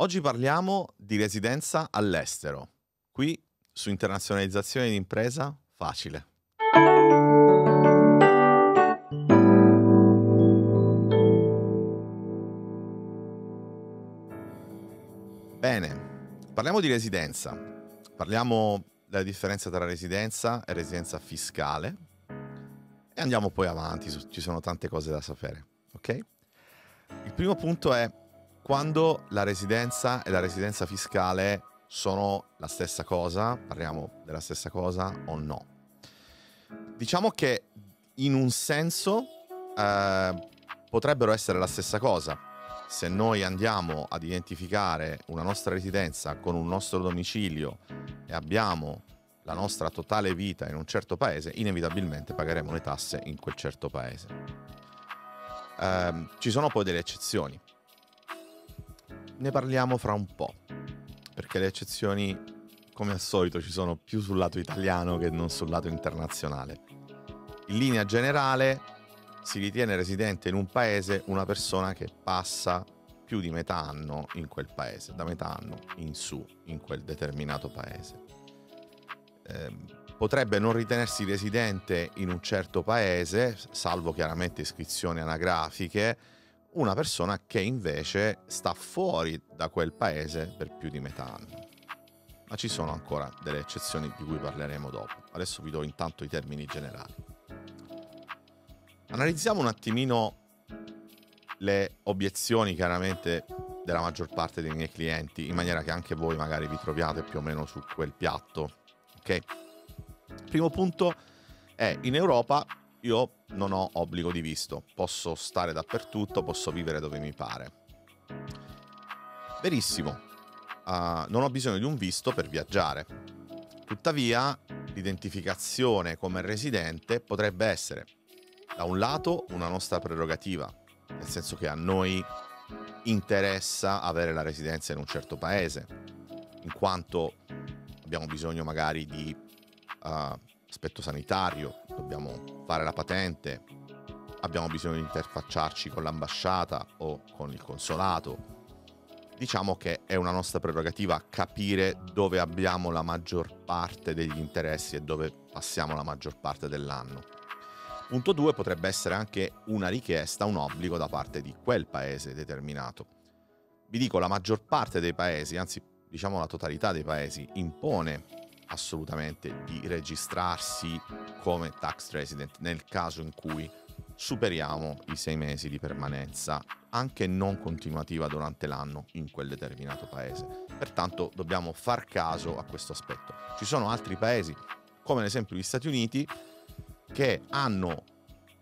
Oggi parliamo di residenza all'estero. Qui su internazionalizzazione di impresa facile. Bene, parliamo di residenza. Parliamo della differenza tra residenza e residenza fiscale e andiamo poi avanti, ci sono tante cose da sapere, ok? Il primo punto è quando la residenza e la residenza fiscale sono la stessa cosa, parliamo della stessa cosa o no. Diciamo che in un senso eh, potrebbero essere la stessa cosa. Se noi andiamo ad identificare una nostra residenza con un nostro domicilio e abbiamo la nostra totale vita in un certo paese, inevitabilmente pagheremo le tasse in quel certo paese. Eh, ci sono poi delle eccezioni. Ne parliamo fra un po', perché le eccezioni, come al solito, ci sono più sul lato italiano che non sul lato internazionale. In linea generale si ritiene residente in un paese una persona che passa più di metà anno in quel paese, da metà anno in su in quel determinato paese eh, potrebbe non ritenersi residente in un certo paese, salvo chiaramente iscrizioni anagrafiche, una persona che invece sta fuori da quel paese per più di metà anno. Ma ci sono ancora delle eccezioni di cui parleremo dopo. Adesso vi do intanto i termini generali. Analizziamo un attimino le obiezioni chiaramente della maggior parte dei miei clienti, in maniera che anche voi magari vi troviate più o meno su quel piatto Ok? Primo punto è in Europa io non ho obbligo di visto, posso stare dappertutto, posso vivere dove mi pare. Verissimo, uh, non ho bisogno di un visto per viaggiare. Tuttavia, l'identificazione come residente potrebbe essere, da un lato, una nostra prerogativa, nel senso che a noi interessa avere la residenza in un certo paese, in quanto abbiamo bisogno magari di uh, aspetto sanitario, dobbiamo fare la patente, abbiamo bisogno di interfacciarci con l'ambasciata o con il consolato. Diciamo che è una nostra prerogativa capire dove abbiamo la maggior parte degli interessi e dove passiamo la maggior parte dell'anno. Punto 2 potrebbe essere anche una richiesta, un obbligo da parte di quel paese determinato. Vi dico, la maggior parte dei paesi, anzi diciamo la totalità dei paesi impone assolutamente di registrarsi come tax resident nel caso in cui superiamo i sei mesi di permanenza anche non continuativa durante l'anno in quel determinato paese. Pertanto dobbiamo far caso a questo aspetto. Ci sono altri paesi, come ad esempio gli Stati Uniti, che hanno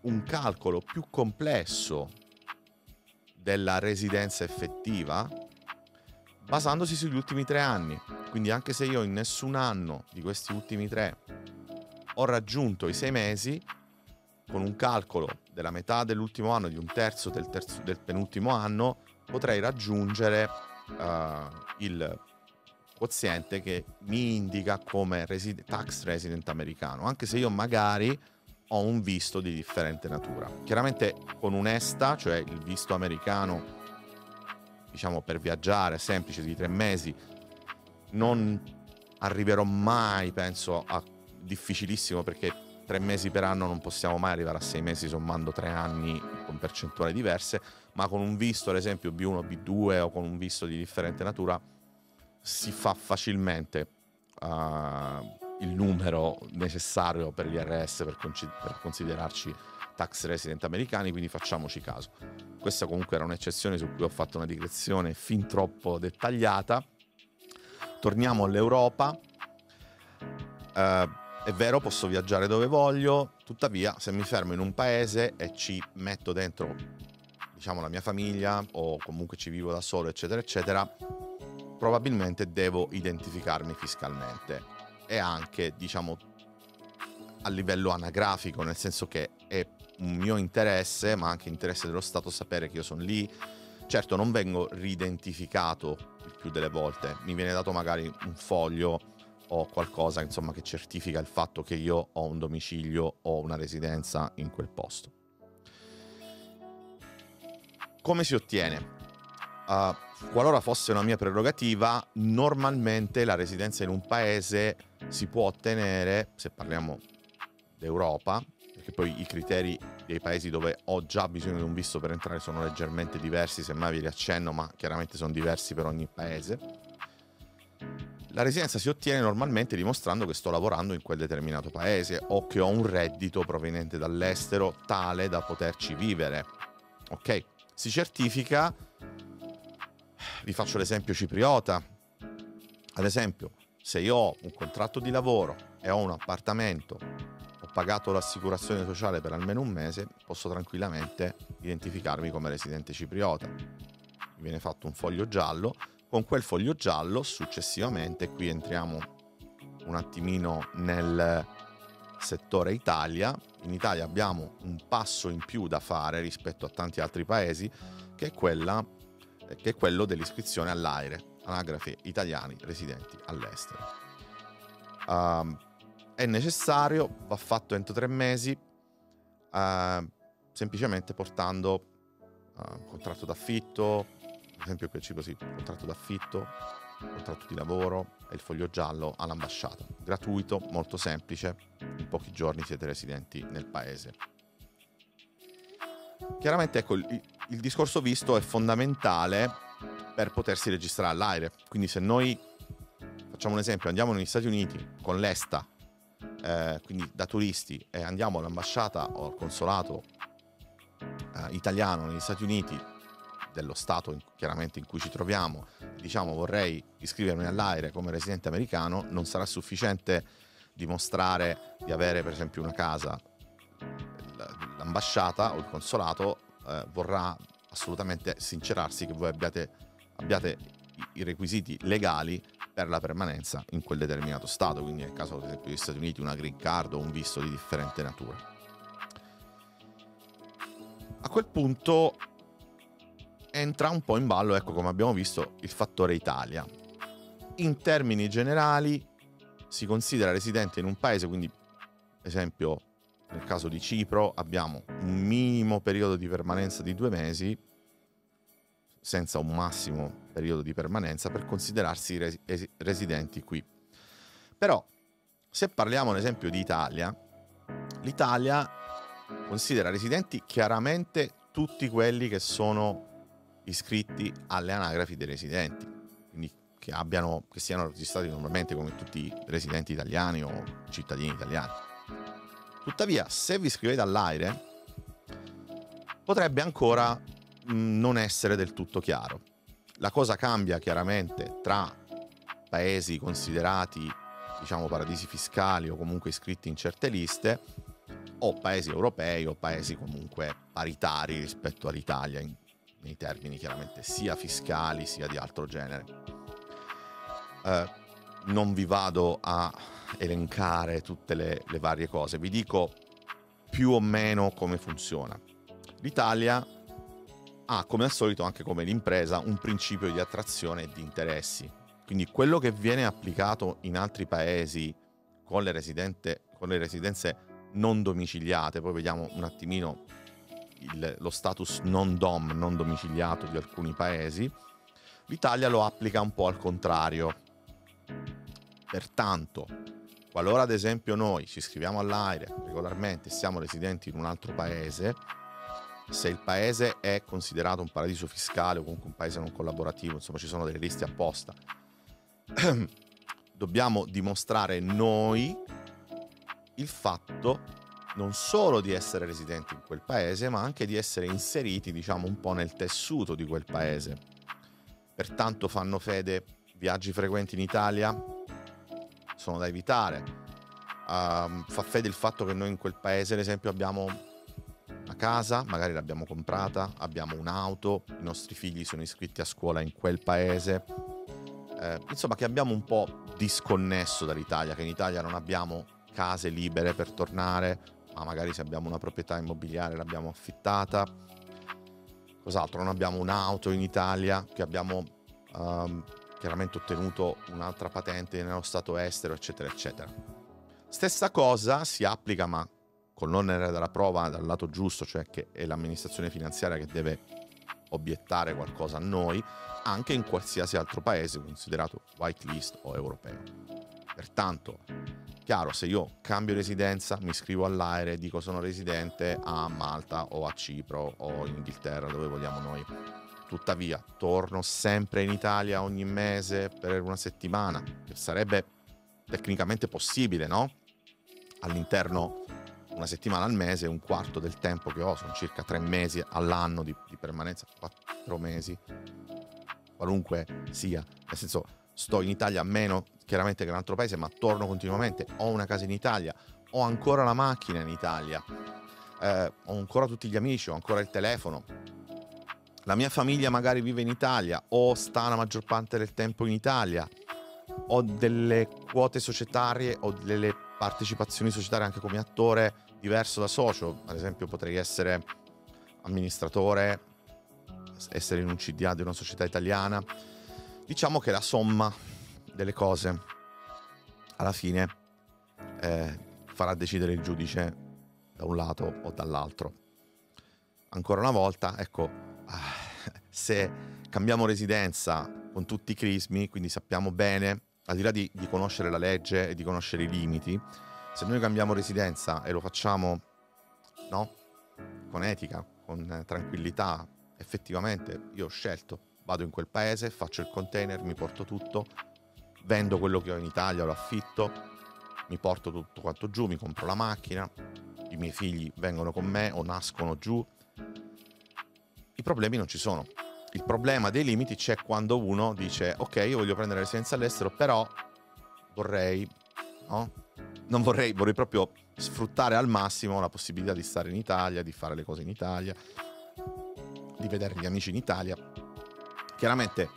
un calcolo più complesso della residenza effettiva basandosi sugli ultimi tre anni. Quindi anche se io in nessun anno di questi ultimi tre ho raggiunto i sei mesi, con un calcolo della metà dell'ultimo anno, di un terzo del, terzo, del penultimo anno, potrei raggiungere uh, il quoziente che mi indica come resid- tax resident americano, anche se io magari ho un visto di differente natura. Chiaramente con un ESTA, cioè il visto americano diciamo per viaggiare semplice di tre mesi non arriverò mai penso a difficilissimo perché tre mesi per anno non possiamo mai arrivare a sei mesi sommando tre anni con percentuali diverse ma con un visto ad esempio B1 B2 o con un visto di differente natura si fa facilmente uh, il numero necessario per l'IRS per, con- per considerarci tax resident americani, quindi facciamoci caso. Questa comunque era un'eccezione su cui ho fatto una digressione fin troppo dettagliata. Torniamo all'Europa. Uh, è vero, posso viaggiare dove voglio, tuttavia se mi fermo in un paese e ci metto dentro, diciamo, la mia famiglia o comunque ci vivo da solo, eccetera, eccetera, probabilmente devo identificarmi fiscalmente e anche, diciamo, a livello anagrafico, nel senso che è un mio interesse, ma anche interesse dello Stato, sapere che io sono lì. Certo, non vengo ridentificato il più delle volte, mi viene dato magari un foglio o qualcosa insomma, che certifica il fatto che io ho un domicilio o una residenza in quel posto. Come si ottiene? Uh, qualora fosse una mia prerogativa, normalmente la residenza in un paese si può ottenere, se parliamo d'Europa, perché poi i criteri dei paesi dove ho già bisogno di un visto per entrare sono leggermente diversi, semmai vi riaccenno, ma chiaramente sono diversi per ogni paese. La residenza si ottiene normalmente dimostrando che sto lavorando in quel determinato paese o che ho un reddito proveniente dall'estero tale da poterci vivere. Ok? Si certifica, vi faccio l'esempio cipriota, ad esempio, se io ho un contratto di lavoro e ho un appartamento pagato l'assicurazione sociale per almeno un mese, posso tranquillamente identificarmi come residente cipriota. Mi viene fatto un foglio giallo, con quel foglio giallo successivamente, qui entriamo un attimino nel settore Italia, in Italia abbiamo un passo in più da fare rispetto a tanti altri paesi, che è, quella, che è quello dell'iscrizione all'AIRE, anagrafe italiani residenti all'estero. Uh, è necessario, va fatto entro tre mesi, uh, semplicemente portando uh, contratto d'affitto, ad esempio qui così, contratto d'affitto, contratto di lavoro e il foglio giallo all'ambasciata. Gratuito, molto semplice, in pochi giorni siete residenti nel paese. Chiaramente ecco, il, il discorso visto è fondamentale per potersi registrare all'aire. Quindi se noi facciamo un esempio, andiamo negli Stati Uniti con l'ESTA eh, quindi da turisti, e andiamo all'ambasciata o al consolato eh, italiano negli Stati Uniti dello Stato in, chiaramente in cui ci troviamo, diciamo vorrei iscrivermi all'aire come residente americano, non sarà sufficiente dimostrare di avere per esempio una casa. L'ambasciata o il consolato eh, vorrà assolutamente sincerarsi che voi abbiate, abbiate i requisiti legali per la permanenza in quel determinato Stato, quindi nel caso degli Stati Uniti una green card o un visto di differente natura. A quel punto entra un po' in ballo, ecco come abbiamo visto, il fattore Italia. In termini generali si considera residente in un paese, quindi esempio nel caso di Cipro abbiamo un minimo periodo di permanenza di due mesi senza un massimo periodo di permanenza per considerarsi res- residenti qui. Però, se parliamo ad esempio di Italia, l'Italia considera residenti chiaramente tutti quelli che sono iscritti alle anagrafi dei residenti, quindi che, abbiano, che siano registrati normalmente come tutti i residenti italiani o cittadini italiani. Tuttavia, se vi iscrivete all'AIRE, potrebbe ancora non essere del tutto chiaro. La cosa cambia chiaramente tra paesi considerati diciamo paradisi fiscali o comunque iscritti in certe liste o paesi europei o paesi comunque paritari rispetto all'Italia in, nei termini chiaramente sia fiscali sia di altro genere. Eh, non vi vado a elencare tutte le, le varie cose, vi dico più o meno come funziona. L'Italia ha come al solito anche come l'impresa un principio di attrazione e di interessi. Quindi quello che viene applicato in altri paesi con le, con le residenze non domiciliate, poi vediamo un attimino il, lo status non dom, non domiciliato di alcuni paesi, l'Italia lo applica un po' al contrario. Pertanto, qualora ad esempio noi ci iscriviamo all'aire regolarmente e siamo residenti in un altro paese, se il paese è considerato un paradiso fiscale o comunque un paese non collaborativo, insomma ci sono delle liste apposta, dobbiamo dimostrare noi il fatto non solo di essere residenti in quel paese, ma anche di essere inseriti, diciamo, un po' nel tessuto di quel paese. Pertanto fanno fede viaggi frequenti in Italia, sono da evitare. Uh, fa fede il fatto che noi in quel paese, ad esempio, abbiamo casa, magari l'abbiamo comprata, abbiamo un'auto, i nostri figli sono iscritti a scuola in quel paese. Eh, insomma, che abbiamo un po' disconnesso dall'Italia, che in Italia non abbiamo case libere per tornare, ma magari se abbiamo una proprietà immobiliare l'abbiamo affittata. Cos'altro? Non abbiamo un'auto in Italia, che abbiamo um, chiaramente ottenuto un'altra patente nello stato estero, eccetera, eccetera. Stessa cosa si applica, ma con l'onere della prova dal lato giusto, cioè che è l'amministrazione finanziaria che deve obiettare qualcosa a noi, anche in qualsiasi altro paese considerato whitelist o europeo. Pertanto, chiaro, se io cambio residenza, mi iscrivo all'aereo, dico sono residente a Malta o a Cipro o in Inghilterra, dove vogliamo noi. Tuttavia, torno sempre in Italia ogni mese per una settimana, che sarebbe tecnicamente possibile, no? All'interno una settimana al mese, un quarto del tempo che ho, sono circa tre mesi all'anno di, di permanenza, quattro mesi, qualunque sia, nel senso sto in Italia meno chiaramente che in un altro paese, ma torno continuamente, ho una casa in Italia, ho ancora la macchina in Italia, eh, ho ancora tutti gli amici, ho ancora il telefono. La mia famiglia magari vive in Italia o sta la maggior parte del tempo in Italia. Ho delle quote societarie o delle partecipazioni societarie anche come attore diverso da socio, ad esempio potrei essere amministratore, essere in un CDA di una società italiana. Diciamo che la somma delle cose alla fine eh, farà decidere il giudice da un lato o dall'altro. Ancora una volta, ecco, se cambiamo residenza con tutti i crismi, quindi sappiamo bene, al di là di, di conoscere la legge e di conoscere i limiti, se noi cambiamo residenza e lo facciamo no? con etica, con tranquillità, effettivamente io ho scelto, vado in quel paese, faccio il container, mi porto tutto, vendo quello che ho in Italia, lo affitto, mi porto tutto quanto giù, mi compro la macchina, i miei figli vengono con me o nascono giù. I problemi non ci sono. Il problema dei limiti c'è quando uno dice ok, io voglio prendere residenza all'estero, però vorrei no? Non vorrei, vorrei proprio sfruttare al massimo la possibilità di stare in Italia, di fare le cose in Italia, di vedere gli amici in Italia. Chiaramente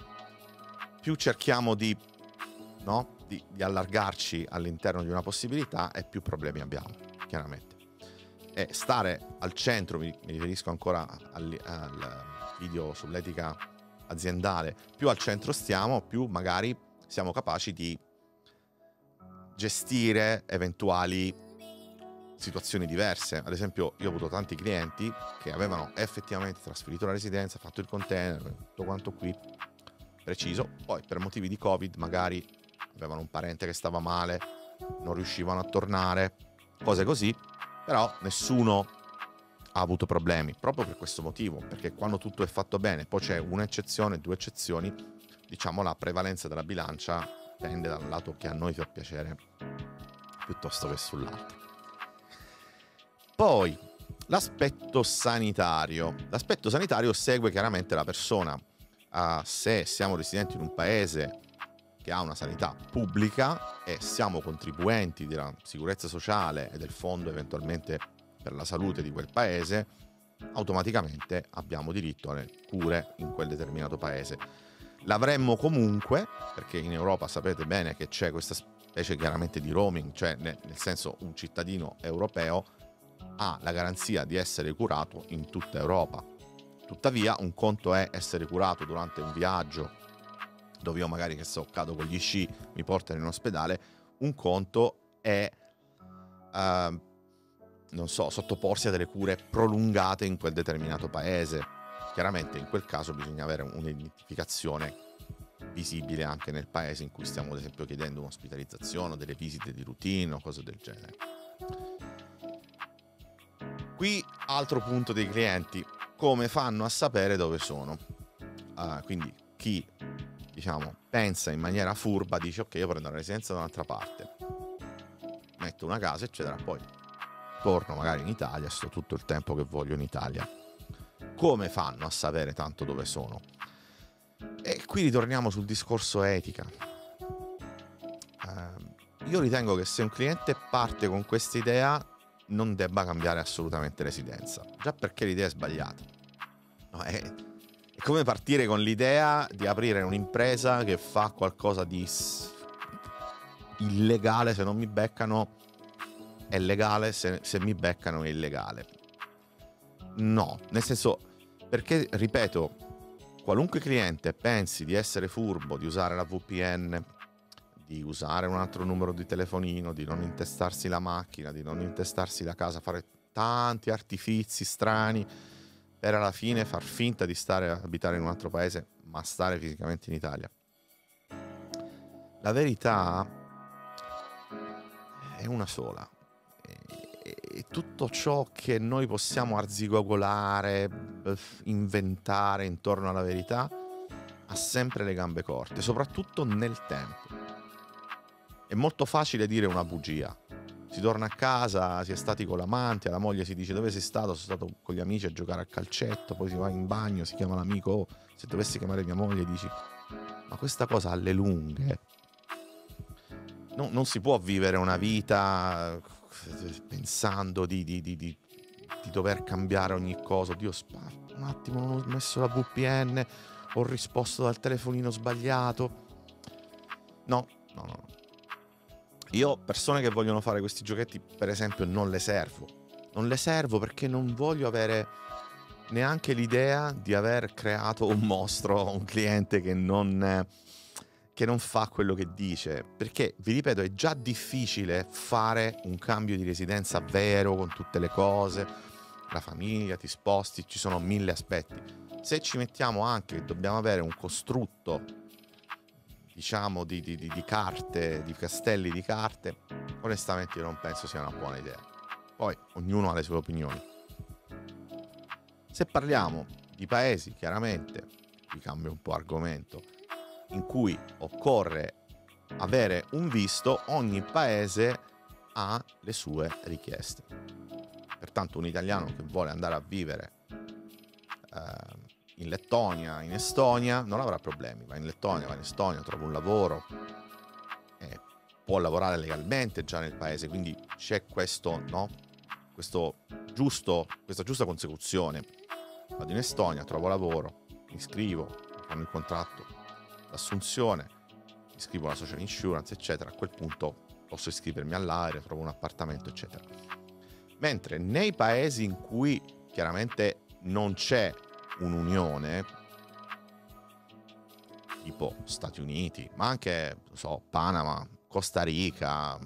più cerchiamo di, no, di, di allargarci all'interno di una possibilità e più problemi abbiamo, chiaramente. E stare al centro, mi, riferisco ancora al, al video sull'etica aziendale, più al centro stiamo, più magari siamo capaci di gestire eventuali situazioni diverse. Ad esempio, io ho avuto tanti clienti che avevano effettivamente trasferito la residenza, fatto il container, tutto quanto qui, preciso, poi per motivi di Covid magari avevano un parente che stava male, non riuscivano a tornare, cose così, però nessuno ha avuto problemi, proprio per questo motivo, perché quando tutto è fatto bene, poi c'è un'eccezione, due eccezioni, diciamo la prevalenza della bilancia tende dal lato che a noi fa piacere piuttosto che sull'altro. Poi l'aspetto sanitario. L'aspetto sanitario segue chiaramente la persona. Uh, se siamo residenti in un paese che ha una sanità pubblica e siamo contribuenti della sicurezza sociale e del fondo eventualmente per la salute di quel paese, automaticamente abbiamo diritto alle cure in quel determinato paese L'avremmo comunque, perché in Europa sapete bene che c'è questa specie chiaramente di roaming, cioè nel, senso un cittadino europeo ha la garanzia di essere curato in tutta Europa. Tuttavia un conto è essere curato durante un viaggio dove io magari che so cado con gli sci, mi portano in ospedale, un conto è uh, non so, sottoporsi a delle cure prolungate in quel determinato paese Chiaramente in quel caso bisogna avere un'identificazione visibile anche nel paese in cui stiamo ad esempio chiedendo un'ospitalizzazione, delle visite di routine o cose del genere. Qui altro punto dei clienti, come fanno a sapere dove sono? Uh, quindi chi diciamo pensa in maniera furba dice ok io prendo la residenza da un'altra parte, metto una casa eccetera, poi torno magari in Italia, sto tutto il tempo che voglio in Italia come fanno a sapere tanto dove sono? E qui ritorniamo sul discorso etica. Uh, io ritengo che se un cliente parte con questa idea non debba cambiare assolutamente residenza, già perché l'idea è sbagliata. No, è, è come partire con l'idea di aprire un'impresa che fa qualcosa di illegale se non mi beccano, è legale se, se mi beccano è illegale. No, nel senso perché, ripeto, qualunque cliente pensi di essere furbo, di usare la VPN, di usare un altro numero di telefonino, di non intestarsi la macchina, di non intestarsi la casa, fare tanti artifizi strani per alla fine far finta di stare a abitare in un altro paese, ma stare fisicamente in Italia. La verità è una sola. Tutto ciò che noi possiamo arzigogolare, inventare intorno alla verità, ha sempre le gambe corte, soprattutto nel tempo. È molto facile dire una bugia. Si torna a casa, si è stati con l'amante, alla moglie si dice dove sei stato, sono stato con gli amici a giocare a calcetto, poi si va in bagno, si chiama l'amico, oh, se dovessi chiamare mia moglie dici ma questa cosa alle lunghe no, non si può vivere una vita pensando di, di, di, di, dover cambiare ogni cosa. Dio, un attimo, non ho messo la VPN, ho risposto dal telefonino sbagliato. No, no, no. Io persone che vogliono fare questi giochetti, per esempio, non le servo. Non le servo perché non voglio avere neanche l'idea di aver creato un mostro, un cliente che non che non fa quello che dice, perché vi ripeto è già difficile fare un cambio di residenza vero con tutte le cose, la famiglia, ti sposti, ci sono mille aspetti. Se ci mettiamo anche che dobbiamo avere un costrutto, diciamo, di, di, di carte, di castelli di carte, onestamente io non penso sia una buona idea. Poi ognuno ha le sue opinioni. Se parliamo di paesi, chiaramente, vi cambio un po' argomento, in cui occorre avere un visto, ogni paese ha le sue richieste. Pertanto un italiano che vuole andare a vivere eh, in Lettonia, in Estonia, non avrà problemi, va in Lettonia, va in Estonia, trova un lavoro, eh, può lavorare legalmente già nel paese, quindi c'è questo, no? questo giusto, questa giusta consecuzione. Vado in Estonia, trovo lavoro, mi iscrivo, fanno il contratto, l'assunzione, iscrivo la social insurance, eccetera, a quel punto posso iscrivermi all'area, trovo un appartamento, eccetera. Mentre nei paesi in cui chiaramente non c'è un'unione, tipo Stati Uniti, ma anche, so, Panama, Costa Rica,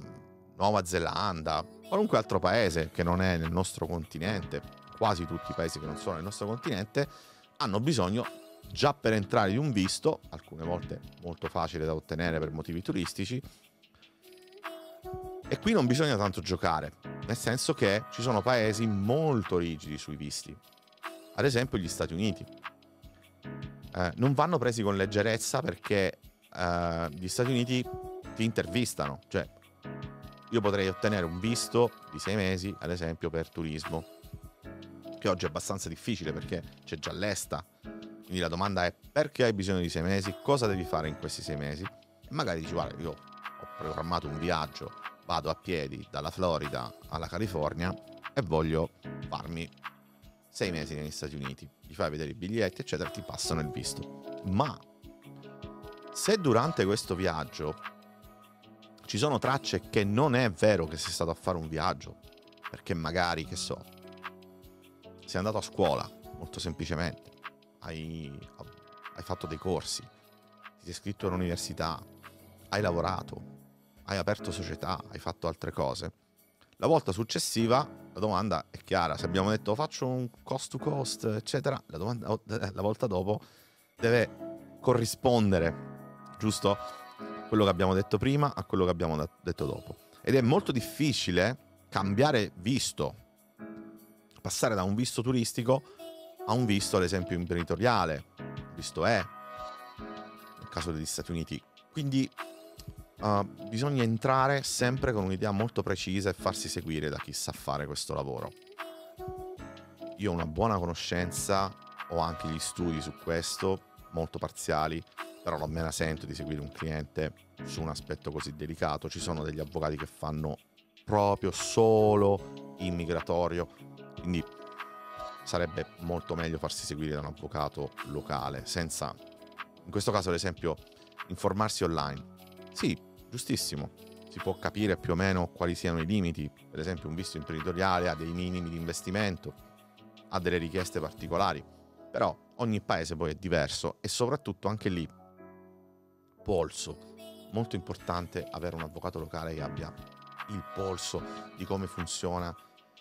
Nuova Zelanda, qualunque altro paese che non è nel nostro continente, quasi tutti i paesi che non sono nel nostro continente, hanno bisogno già per entrare di un visto, alcune volte molto facile da ottenere per motivi turistici, e qui non bisogna tanto giocare, nel senso che ci sono paesi molto rigidi sui visti, ad esempio gli Stati Uniti. Eh, non vanno presi con leggerezza perché eh, gli Stati Uniti ti intervistano, cioè io potrei ottenere un visto di sei mesi, ad esempio, per turismo, che oggi è abbastanza difficile perché c'è già l'ESTA, quindi la domanda è perché hai bisogno di sei mesi? Cosa devi fare in questi sei mesi? Magari dici guarda io ho programmato un viaggio, vado a piedi dalla Florida alla California e voglio farmi sei mesi negli Stati Uniti. Gli fai vedere i biglietti eccetera, ti passano il visto. Ma se durante questo viaggio ci sono tracce che non è vero che sei stato a fare un viaggio, perché magari, che so, sei andato a scuola, molto semplicemente, hai, hai fatto dei corsi, ti sei iscritto all'università, hai lavorato, hai aperto società, hai fatto altre cose. La volta successiva la domanda è chiara, se abbiamo detto faccio un cost to cost, eccetera, la, domanda, la volta dopo deve corrispondere, giusto? Quello che abbiamo detto prima a quello che abbiamo detto dopo. Ed è molto difficile cambiare visto, passare da un visto turistico ha un visto, ad esempio, imprenditoriale, visto è, nel caso degli Stati Uniti. Quindi uh, bisogna entrare sempre con un'idea molto precisa e farsi seguire da chi sa fare questo lavoro. Io ho una buona conoscenza, ho anche gli studi su questo, molto parziali, però non me la sento di seguire un cliente su un aspetto così delicato. Ci sono degli avvocati che fanno proprio solo immigratorio, quindi sarebbe molto meglio farsi seguire da un avvocato locale, senza, in questo caso ad esempio, informarsi online. Sì, giustissimo, si può capire più o meno quali siano i limiti, per esempio un visto imprenditoriale ha dei minimi di investimento, ha delle richieste particolari, però ogni paese poi è diverso e soprattutto anche lì, polso, molto importante avere un avvocato locale che abbia il polso di come funziona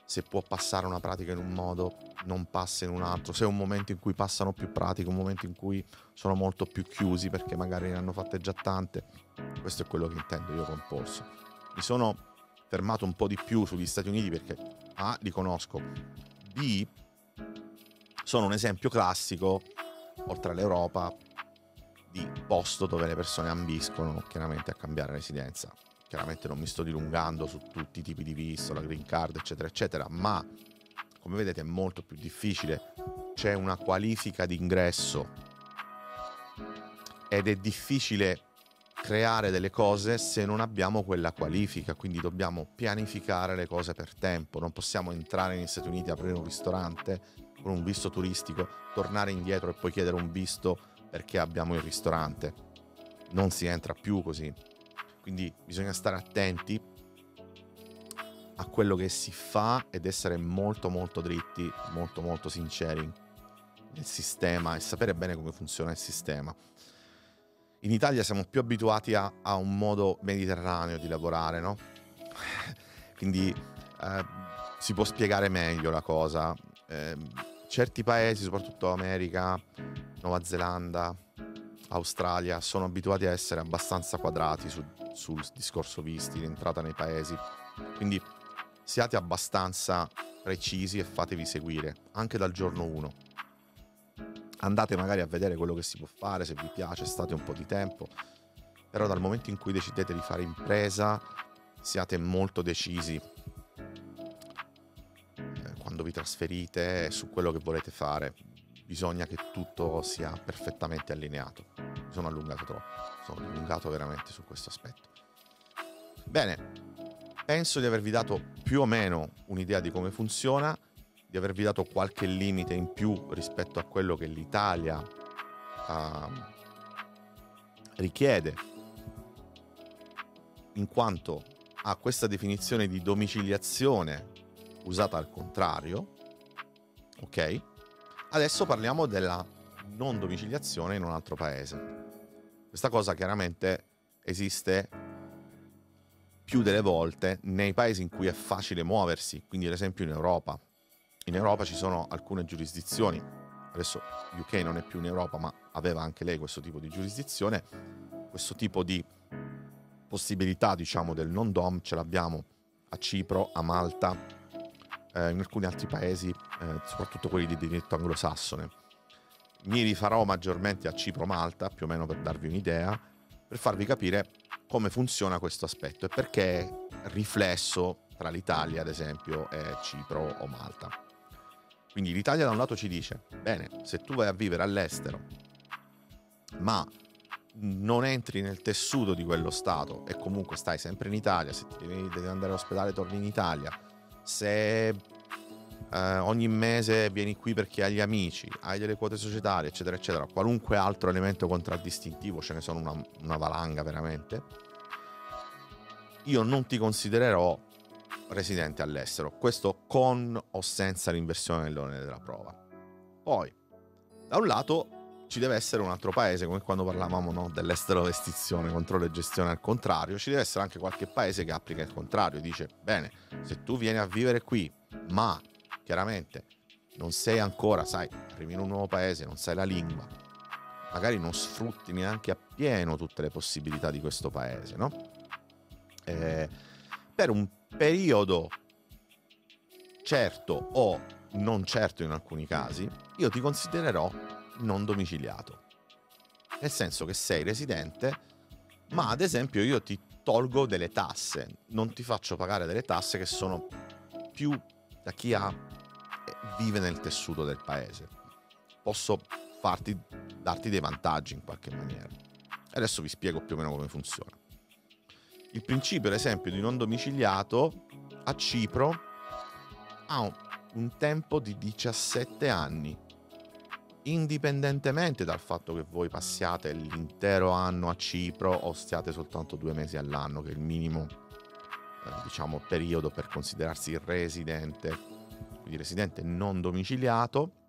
se può passare una pratica in un modo, non passa in un altro, se è un momento in cui passano più pratiche, un momento in cui sono molto più chiusi perché magari ne hanno fatte già tante. Questo è quello che intendo io con polso. Mi sono fermato un po' di più sugli Stati Uniti perché A, li conosco, B, sono un esempio classico, oltre all'Europa, di posto dove le persone ambiscono chiaramente a cambiare residenza. Chiaramente non mi sto dilungando su tutti i tipi di visto, la green card, eccetera, eccetera, ma come vedete è molto più difficile. C'è una qualifica d'ingresso ed è difficile creare delle cose se non abbiamo quella qualifica, quindi dobbiamo pianificare le cose per tempo, non possiamo entrare negli Stati Uniti, aprire un ristorante con un visto turistico, tornare indietro e poi chiedere un visto perché abbiamo il ristorante. Non si entra più così. Quindi bisogna stare attenti a quello che si fa ed essere molto molto dritti, molto molto sinceri nel sistema e sapere bene come funziona il sistema. In Italia siamo più abituati a, a un modo mediterraneo di lavorare, no? Quindi eh, si può spiegare meglio la cosa. Eh, certi paesi, soprattutto America, Nuova Zelanda, Australia, sono abituati a essere abbastanza quadrati su, sul discorso visti, l'entrata nei paesi. Quindi siate abbastanza precisi e fatevi seguire, anche dal giorno 1. Andate magari a vedere quello che si può fare, se vi piace, state un po' di tempo, però dal momento in cui decidete di fare impresa, siate molto decisi eh, quando vi trasferite su quello che volete fare. Bisogna che tutto sia perfettamente allineato. Sono allungato troppo, sono allungato veramente su questo aspetto. Bene, Penso di avervi dato più o meno un'idea di come funziona, di avervi dato qualche limite in più rispetto a quello che l'Italia uh, richiede, in quanto ha questa definizione di domiciliazione usata al contrario. Ok? Adesso parliamo della non domiciliazione in un altro paese. Questa cosa chiaramente esiste più delle volte nei paesi in cui è facile muoversi, quindi ad esempio in Europa. In Europa ci sono alcune giurisdizioni, adesso UK non è più in Europa, ma aveva anche lei questo tipo di giurisdizione, questo tipo di possibilità, diciamo, del non dom ce l'abbiamo a Cipro, a Malta, eh, in alcuni altri paesi, eh, soprattutto quelli di diritto anglosassone. Mi rifarò maggiormente a Cipro-Malta, più o meno per darvi un'idea, per farvi capire come funziona questo aspetto e perché è riflesso tra l'Italia, ad esempio, e Cipro o Malta. Quindi l'Italia da un lato ci dice, bene, se tu vai a vivere all'estero, ma non entri nel tessuto di quello Stato e comunque stai sempre in Italia, se devi, devi andare all'ospedale torni in Italia, se eh, ogni mese vieni qui perché hai gli amici, hai delle quote societarie, eccetera, eccetera, qualunque altro elemento contraddistintivo, ce ne sono una, una valanga veramente, io non ti considererò residente all'estero, questo con o senza l'inversione dell'onere della prova. Poi, da un lato ci deve essere un altro paese, come quando parlavamo no, dell'estero vestizione, controllo e gestione al contrario, ci deve essere anche qualche paese che applica il contrario, dice, bene, se tu vieni a vivere qui, ma chiaramente non sei ancora, sai, arrivi in un nuovo paese, non sai la lingua, magari non sfrutti neanche appieno tutte le possibilità di questo paese, no? eh, per un periodo certo o non certo in alcuni casi, io ti considererò non domiciliato. Nel senso che sei residente, ma ad esempio io ti tolgo delle tasse, non ti faccio pagare delle tasse che sono più da chi ha, eh, vive nel tessuto del paese. Posso farti, darti dei vantaggi in qualche maniera. Adesso vi spiego più o meno come funziona. Il principio, ad esempio, di non domiciliato a Cipro ha un tempo di 17 anni, indipendentemente dal fatto che voi passiate l'intero anno a Cipro o stiate soltanto due mesi all'anno, che è il minimo, diciamo, periodo per considerarsi residente, quindi residente non domiciliato,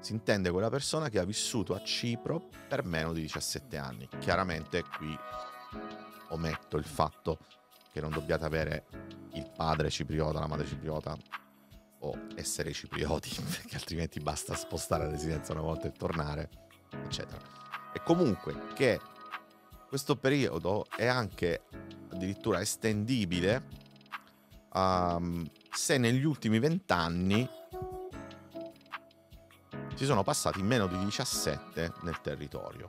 si intende quella persona che ha vissuto a Cipro per meno di 17 anni. Chiaramente qui ometto il fatto che non dobbiate avere il padre cipriota, la madre cipriota o essere ciprioti, perché altrimenti basta spostare la residenza una volta e tornare, eccetera. E comunque che questo periodo è anche addirittura estendibile um, se negli ultimi vent'anni si sono passati meno di 17 nel territorio.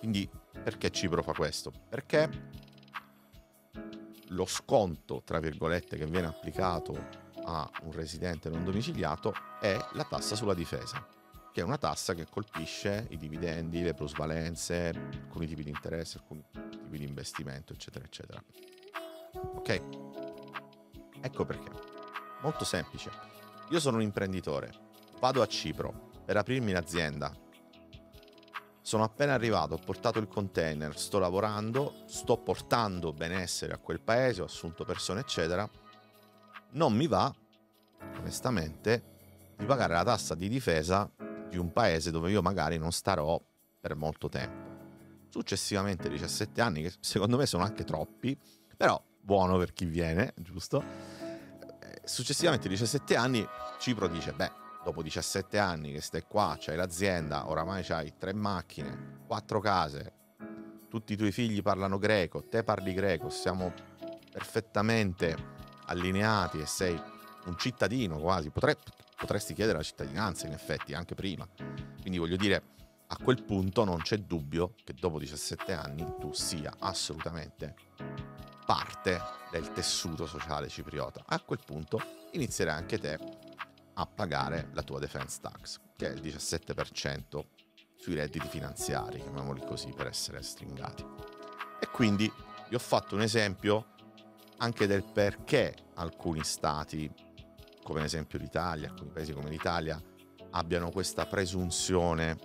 Quindi perché Cipro fa questo? Perché lo sconto, tra virgolette, che viene applicato a un residente non domiciliato è la tassa sulla difesa, che è una tassa che colpisce i dividendi, le plusvalenze, alcuni tipi di interesse, alcuni tipi di investimento, eccetera, eccetera. Ok? Ecco perché. Molto semplice. Io sono un imprenditore, vado a Cipro per aprirmi l'azienda. Sono appena arrivato, ho portato il container, sto lavorando, sto portando benessere a quel paese, ho assunto persone, eccetera non mi va, onestamente, di pagare la tassa di difesa di un paese dove io magari non starò per molto tempo. Successivamente 17 anni, che secondo me sono anche troppi, però buono per chi viene, giusto? Eh, successivamente 17 anni Cipro dice, beh, dopo 17 anni che stai qua, c'hai l'azienda, oramai c'hai tre macchine, quattro case, tutti i tuoi figli parlano greco, te parli greco, siamo perfettamente allineati e sei un cittadino quasi, potrei, potresti chiedere la cittadinanza in effetti anche prima. Quindi voglio dire, a quel punto non c'è dubbio che dopo 17 anni tu sia assolutamente parte del tessuto sociale cipriota. A quel punto inizierai anche te a pagare la tua defense tax, che è il 17% sui redditi finanziari, chiamiamoli così per essere stringati. E quindi vi ho fatto un esempio anche del perché alcuni stati, come ad esempio l'Italia, alcuni paesi come l'Italia, abbiano questa presunzione,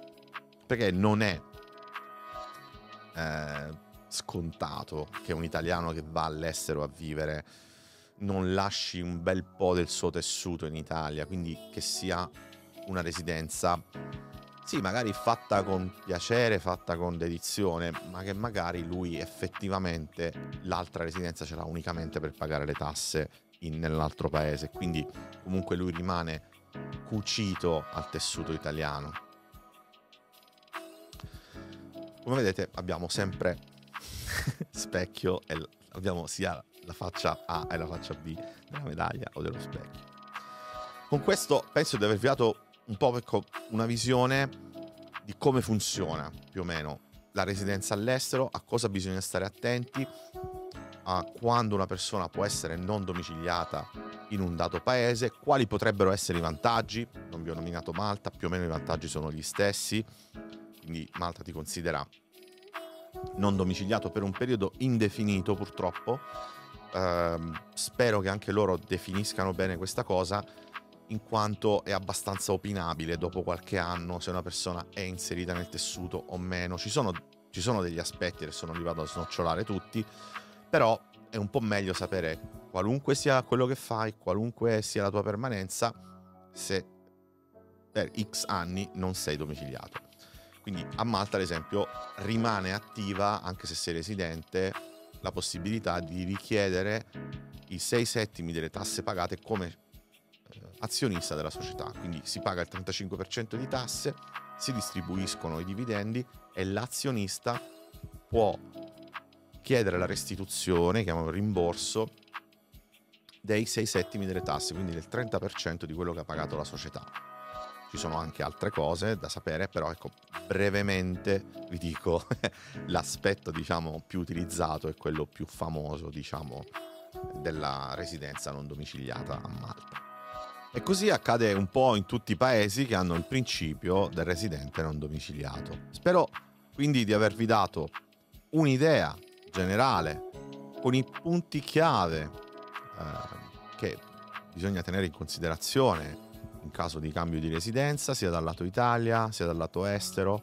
perché non è eh, scontato che un italiano che va all'estero a vivere non lasci un bel po' del suo tessuto in Italia, quindi che sia una residenza sì, magari fatta con piacere, fatta con dedizione, ma che magari lui effettivamente l'altra residenza ce l'ha unicamente per pagare le tasse in, nell'altro paese, quindi comunque lui rimane cucito al tessuto italiano. Come vedete abbiamo sempre specchio e abbiamo sia la faccia A e la faccia B della medaglia o dello specchio. Con questo penso di avervi dato un po' una visione di come funziona più o meno la residenza all'estero, a cosa bisogna stare attenti, a quando una persona può essere non domiciliata in un dato paese, quali potrebbero essere i vantaggi, non vi ho nominato Malta, più o meno i vantaggi sono gli stessi, quindi Malta ti considera non domiciliato per un periodo indefinito purtroppo, eh, spero che anche loro definiscano bene questa cosa in quanto è abbastanza opinabile dopo qualche anno se una persona è inserita nel tessuto o meno. Ci sono, ci sono degli aspetti, adesso non li vado a snocciolare tutti, però è un po' meglio sapere qualunque sia quello che fai, qualunque sia la tua permanenza, se per X anni non sei domiciliato. Quindi a Malta, ad esempio, rimane attiva, anche se sei residente, la possibilità di richiedere i 6 settimi delle tasse pagate come azionista della società, quindi si paga il 35% di tasse, si distribuiscono i dividendi e l'azionista può chiedere la restituzione, chiamiamo rimborso, dei 6 settimi delle tasse, quindi del 30% di quello che ha pagato la società. Ci sono anche altre cose da sapere, però ecco, brevemente vi dico l'aspetto diciamo più utilizzato e quello più famoso, diciamo, della residenza non domiciliata a Malta. E così accade un po' in tutti i paesi che hanno il principio del residente non domiciliato. Spero quindi di avervi dato un'idea generale con i punti chiave eh, che bisogna tenere in considerazione in caso di cambio di residenza sia dal lato Italia sia dal lato estero.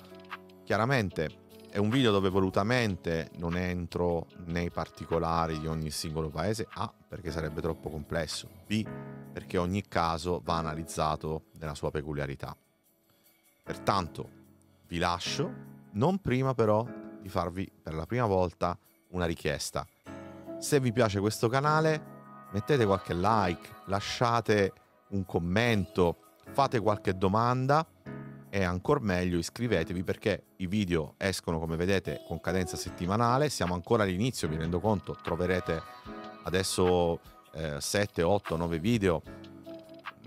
Chiaramente è un video dove volutamente non entro nei particolari di ogni singolo paese, A perché sarebbe troppo complesso, B perché ogni caso va analizzato nella sua peculiarità. Pertanto vi lascio, non prima però di farvi per la prima volta una richiesta. Se vi piace questo canale mettete qualche like, lasciate un commento, fate qualche domanda e ancora meglio iscrivetevi perché i video escono come vedete con cadenza settimanale, siamo ancora all'inizio, mi rendo conto, troverete adesso eh, 7, 8, 9 video,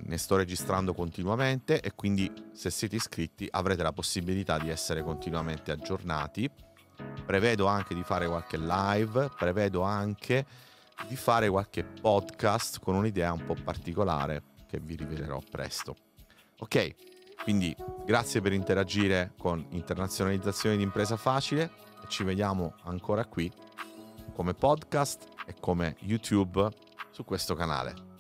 ne sto registrando continuamente e quindi se siete iscritti avrete la possibilità di essere continuamente aggiornati. Prevedo anche di fare qualche live, prevedo anche di fare qualche podcast con un'idea un po' particolare che vi rivelerò presto. Ok, quindi grazie per interagire con Internazionalizzazione di Impresa Facile e ci vediamo ancora qui come podcast e come YouTube su questo canale.